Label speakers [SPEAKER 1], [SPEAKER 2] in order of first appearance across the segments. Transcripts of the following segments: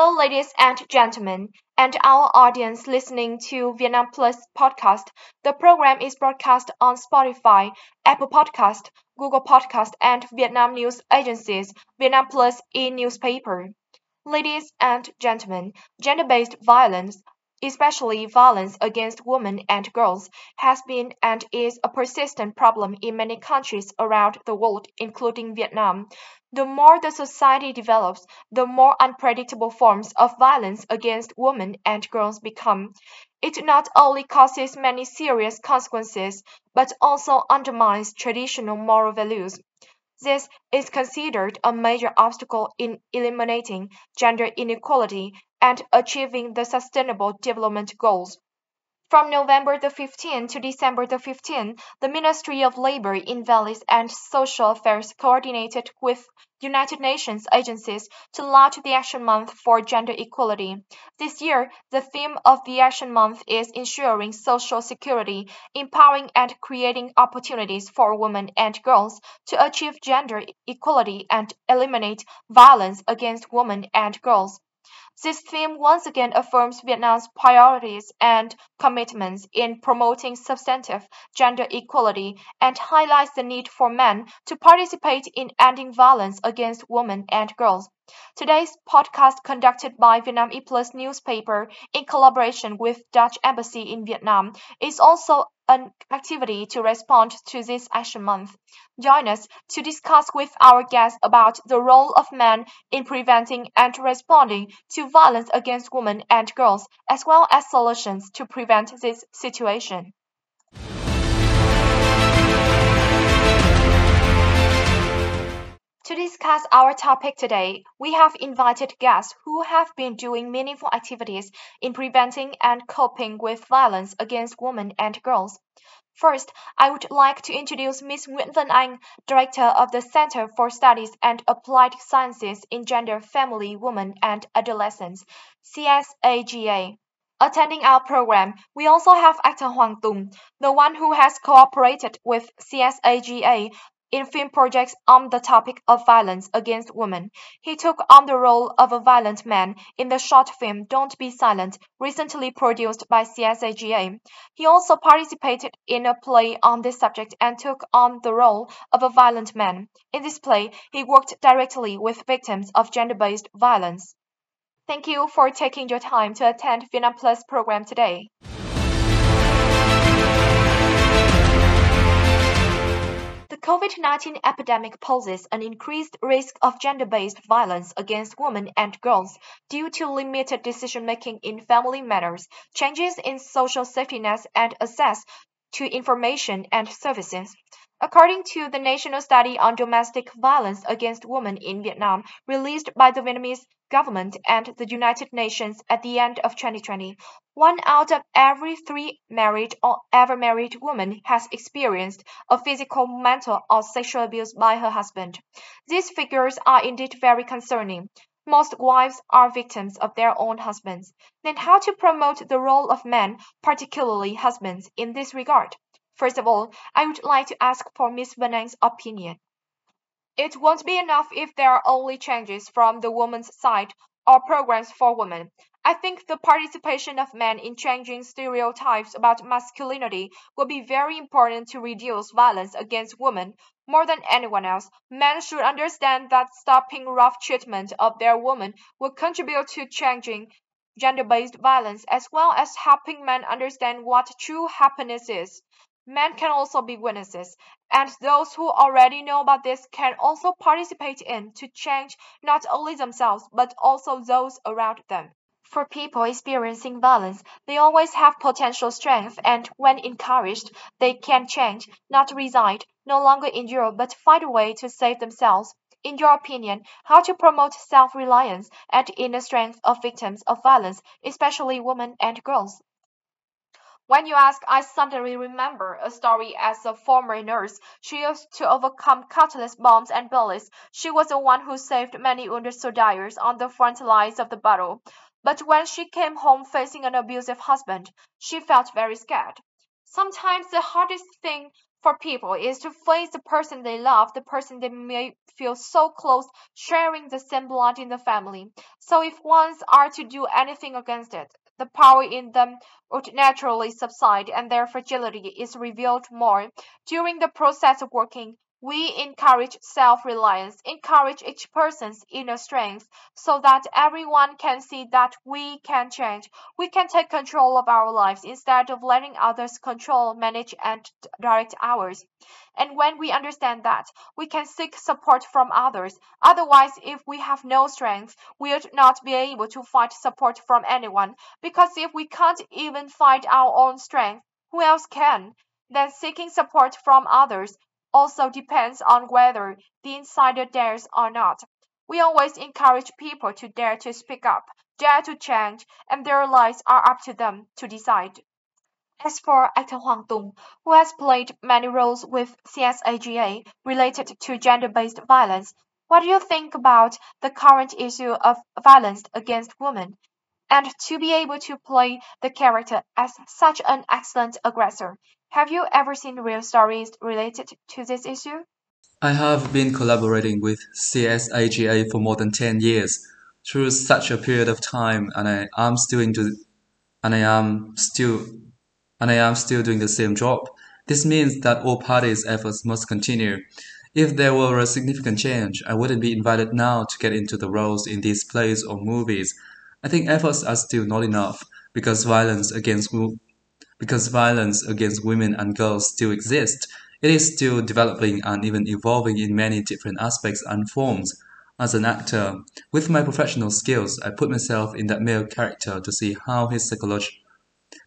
[SPEAKER 1] Hello, ladies and gentlemen, and our audience listening to Vietnam Plus podcast. The program is broadcast on Spotify, Apple Podcast, Google Podcast, and Vietnam news agencies, Vietnam Plus e-newspaper. Ladies and gentlemen, gender-based violence, especially violence against women and girls, has been and is a persistent problem in many countries around the world, including Vietnam. The more the society develops, the more unpredictable forms of violence against women and girls become. It not only causes many serious consequences, but also undermines traditional moral values. This is considered a major obstacle in eliminating gender inequality and achieving the Sustainable Development Goals. From November the 15th to December the 15th, the Ministry of Labor, Invalid and Social Affairs coordinated with United Nations agencies to launch the Action Month for Gender Equality. This year, the theme of the Action Month is ensuring social security, empowering and creating opportunities for women and girls to achieve gender equality and eliminate violence against women and girls. This theme once again affirms Vietnam's priorities and commitments in promoting substantive gender equality and highlights the need for men to participate in ending violence against women and girls. Today's podcast conducted by Vietnam E Plus newspaper in collaboration with Dutch Embassy in Vietnam is also an activity to respond to this Action Month. Join us to discuss with our guests about the role of men in preventing and responding to violence against women and girls, as well as solutions to prevent this situation. To discuss our topic today, we have invited guests who have been doing meaningful activities in preventing and coping with violence against women and girls. First, I would like to introduce Ms. Nguyễn Vân Anh, Director of the Center for Studies and Applied Sciences in Gender, Family, Women, and Adolescents, CSAGA. Attending our program, we also have actor Huang Tùng, the one who has cooperated with CSAGA in film projects on the topic of violence against women. He took on the role of a violent man in the short film Don't Be Silent, recently produced by CSAGA. He also participated in a play on this subject and took on the role of a violent man. In this play, he worked directly with victims of gender-based violence. Thank you for taking your time to attend Vietnam Plus program today. The COVID-19 epidemic poses an increased risk of gender-based violence against women and girls due to limited decision-making in family matters, changes in social safety nets, and access to information and services. According to the National Study on Domestic Violence Against Women in Vietnam, released by the Vietnamese government and the United Nations at the end of 2020, one out of every three married or ever married women has experienced a physical, mental, or sexual abuse by her husband. These figures are indeed very concerning. Most wives are victims of their own husbands. Then, how to promote the role of men, particularly husbands, in this regard? First of all, I would like to ask for Ms. Vân Anh's opinion. It won't be enough if there are only changes from the woman's side or programs for women. I think the participation of men in changing stereotypes about masculinity will be very important to reduce violence against women. More than anyone else, men should understand that stopping rough treatment of their women will contribute to changing gender based violence as well as helping men understand what true happiness is. Men can also be witnesses, and those who already know about this can also participate in to change not only themselves but also those around them. For people experiencing violence, they always have potential strength, and when encouraged, they can change, not resign, no longer endure, but find a way to save themselves. In your opinion, how to promote self reliance and inner strength of victims of violence, especially women and girls? When you ask, I suddenly remember a story as a former nurse. She used to overcome countless bombs and bullets. She was the one who saved many wounded soldiers on the front lines of the battle. But when she came home facing an abusive husband, she felt very scared. Sometimes the hardest thing for people is to face the person they love, the person they may feel so close, sharing the same blood in the family. So if ones are to do anything against it, the power in them would naturally subside and their fragility is revealed more. During the process of working, we encourage self-reliance, encourage each person's inner strength so that everyone can see that we can change. We can take control of our lives instead of letting others control, manage, and direct ours. And when we understand that, we can seek support from others. Otherwise, if we have no strength, we'll not be able to find support from anyone. Because if we can't even find our own strength, who else can? Then seeking support from others also depends on whether the insider dares or not. We always encourage people to dare to speak up, dare to change, and their lives are up to them to decide. As for actor Huang Dong, who has played many roles with CSAGA related to gender-based violence, what do you think about the current issue of violence against women? And to be able to play the character as such an excellent aggressor, have you ever seen real stories related to this issue?
[SPEAKER 2] I have been collaborating with CSAGA for more than 10 years through such a period of time and I am still into and I am still and I am still doing the same job. This means that all parties' efforts must continue. If there were a significant change, I wouldn't be invited now to get into the roles in these plays or movies. I think efforts are still not enough because violence against because violence against women and girls still exists, it is still developing and even evolving in many different aspects and forms. As an actor, with my professional skills, I put myself in that male character to see how his psychology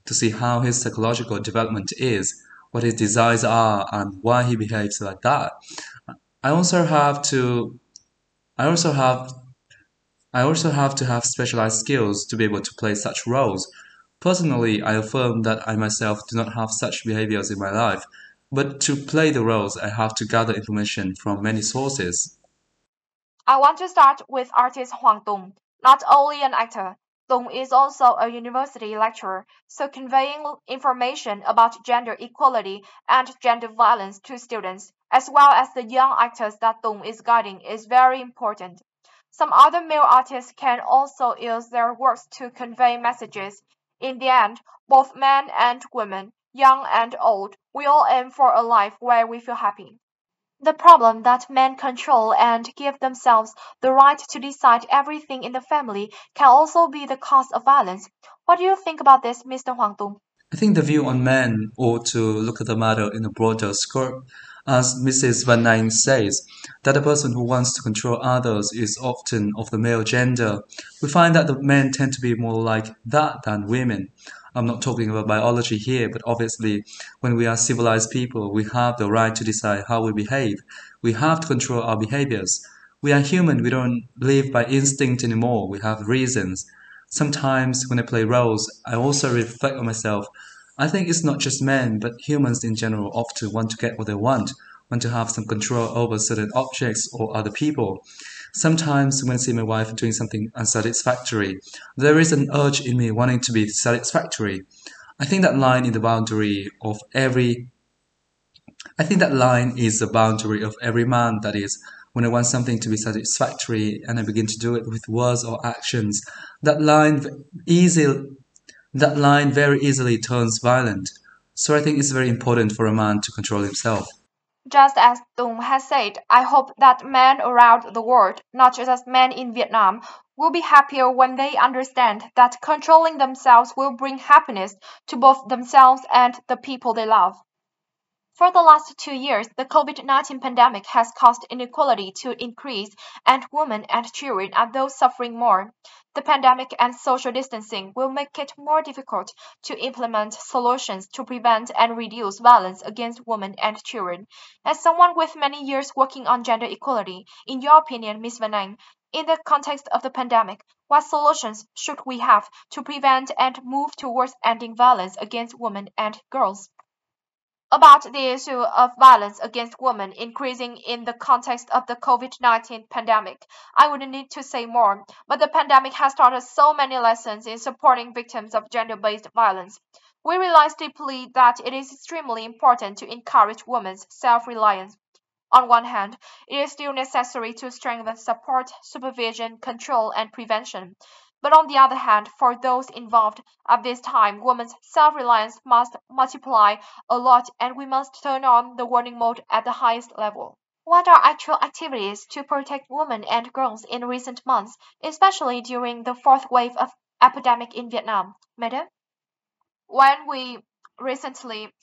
[SPEAKER 2] to see how his psychological development is, what his desires are, and why he behaves like that. I also have to I also have I also have to have specialized skills to be able to play such roles. Personally, I affirm that I myself do not have such behaviors in my life, but to play the roles, I have to gather information from many sources.
[SPEAKER 1] I want to start with artist Huang Dong. Not only an actor, Dong is also a university lecturer, so conveying information about gender equality and gender violence to students, as well as the young actors that Dong is guiding, is very important. Some other male artists can also use their works to convey messages in the end, both men and women, young and old, we all aim for a life where we feel happy. The problem that men control and give themselves the right to decide everything in the family can also be the cause of violence. What do you think about this, Mr. Huang Dong?
[SPEAKER 2] I think the view on men ought to look at the matter in a broader scope as Mrs. Vân Anh says, that the person who wants to control others is often of the male gender. We find that the men tend to be more like that than women. I'm not talking about biology here, but obviously, when we are civilized people, we have the right to decide how we behave. We have to control our behaviors. We are human, we don't live by instinct anymore, we have reasons. Sometimes when I play roles, I also reflect on myself I think it's not just men, but humans in general often want to get what they want, want to have some control over certain objects or other people. Sometimes when I see my wife doing something unsatisfactory, there is an urge in me wanting to be satisfactory. I think that line in the boundary of every I think that line is the boundary of every man, that is, when I want something to be satisfactory and I begin to do it with words or actions, that line easy that line very easily turns violent. So I think it's very important for a man to control himself.
[SPEAKER 1] Just as Dong has said, I hope that men around the world, not just men in Vietnam, will be happier when they understand that controlling themselves will bring happiness to both themselves and the people they love. For the last two years, the COVID-19 pandemic has caused inequality to increase and women and children are those suffering more. The pandemic and social distancing will make it more difficult to implement solutions to prevent and reduce violence against women and children. As someone with many years working on gender equality, in your opinion, Ms. Van in the context of the pandemic, what solutions should we have to prevent and move towards ending violence against women and girls? About the issue of violence against women increasing in the context of the COVID-19 pandemic. I wouldn't need to say more, but the pandemic has taught us so many lessons in supporting victims of gender-based violence. We realize deeply that it is extremely important to encourage women's self-reliance. On one hand, it is still necessary to strengthen support, supervision, control, and prevention. But on the other hand, for those involved at this time, women's self-reliance must multiply a lot and we must turn on the warning mode at the highest level. What are actual activities to protect women and girls in recent months, especially during the fourth wave of epidemic in Vietnam? Madam? When we recently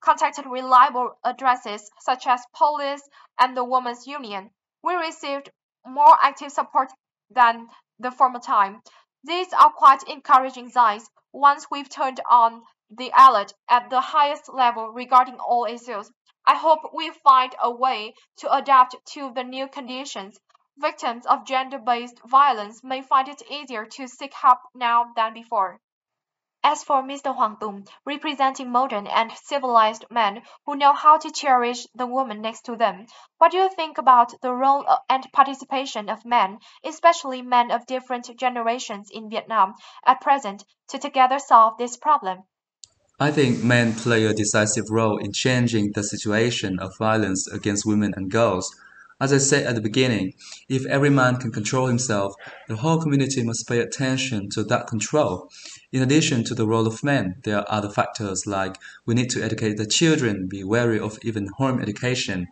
[SPEAKER 1] contacted reliable addresses such as police and the women's union, we received more active support than the former time. These are quite encouraging signs once we've turned on the alert at the highest level regarding all issues. I hope we find a way to adapt to the new conditions. Victims of gender-based violence may find it easier to seek help now than before. As for Mr. Huang Dong, representing modern and civilized men who know how to cherish the woman next to them, what do you think about the role uh, and participation of men, especially men of different generations in Vietnam, at present, to together solve this problem?
[SPEAKER 2] I think men play a decisive role in changing the situation of violence against women and girls. As I said at the beginning, if every man can control himself, the whole community must pay attention to that control. In addition to the role of men, there are other factors like we need to educate the children, be wary of even home education.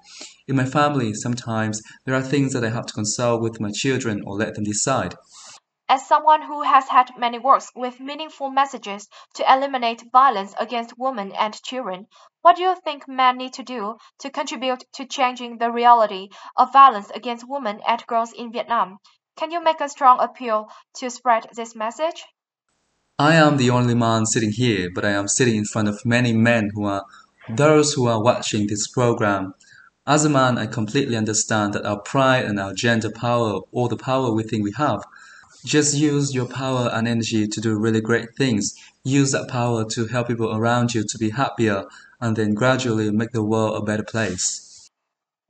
[SPEAKER 2] In my family, sometimes there are things that I have to consult with my children or let them decide.
[SPEAKER 1] As someone who has had many works with meaningful messages to eliminate violence against women and children, what do you think men need to do to contribute to changing the reality of violence against women and girls in Vietnam? Can you make a strong appeal to spread this message?
[SPEAKER 2] I am the only man sitting here, but I am sitting in front of many men who are those who are watching this program. As a man, I completely understand that our pride and our gender power, all the power we think we have, just use your power and energy to do really great things. Use that power to help people around you to be happier and then gradually make the world a better place.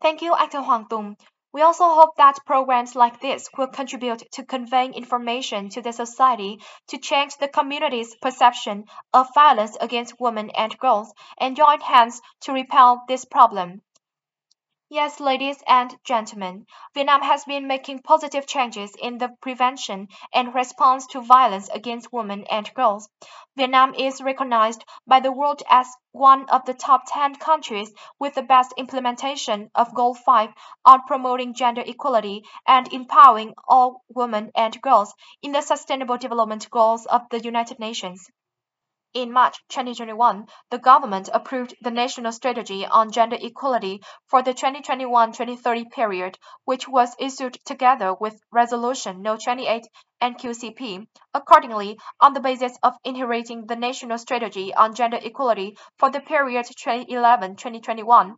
[SPEAKER 1] Thank you, Actor Huang Dong. We also hope that programs like this will contribute to conveying information to the society to change the community's perception of violence against women and girls and join hands to repel this problem. Yes, ladies and gentlemen, Vietnam has been making positive changes in the prevention and response to violence against women and girls. Vietnam is recognized by the world as one of the top 10 countries with the best implementation of Goal 5 on promoting gender equality and empowering all women and girls in the Sustainable Development Goals of the United Nations. In March 2021, the government approved the National Strategy on Gender Equality for the 2021-2030 period, which was issued together with Resolution No. 28 NQ-CP. Accordingly, on the basis of inheriting the National Strategy on Gender Equality for the period 2011-2021,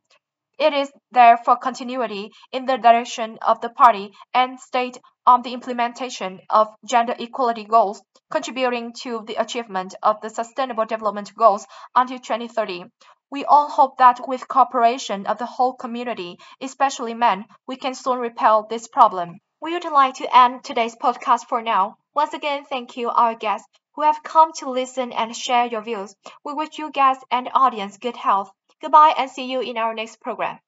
[SPEAKER 1] it is there for continuity in the direction of the party and state on the implementation of gender equality goals, contributing to the achievement of the Sustainable Development Goals until 2030. We all hope that with cooperation of the whole community, especially men, we can soon repel this problem. We would like to end today's podcast for now. Once again, thank you, our guests, who have come to listen and share your views. We wish you guests and audience good health. Goodbye and see you in our next program.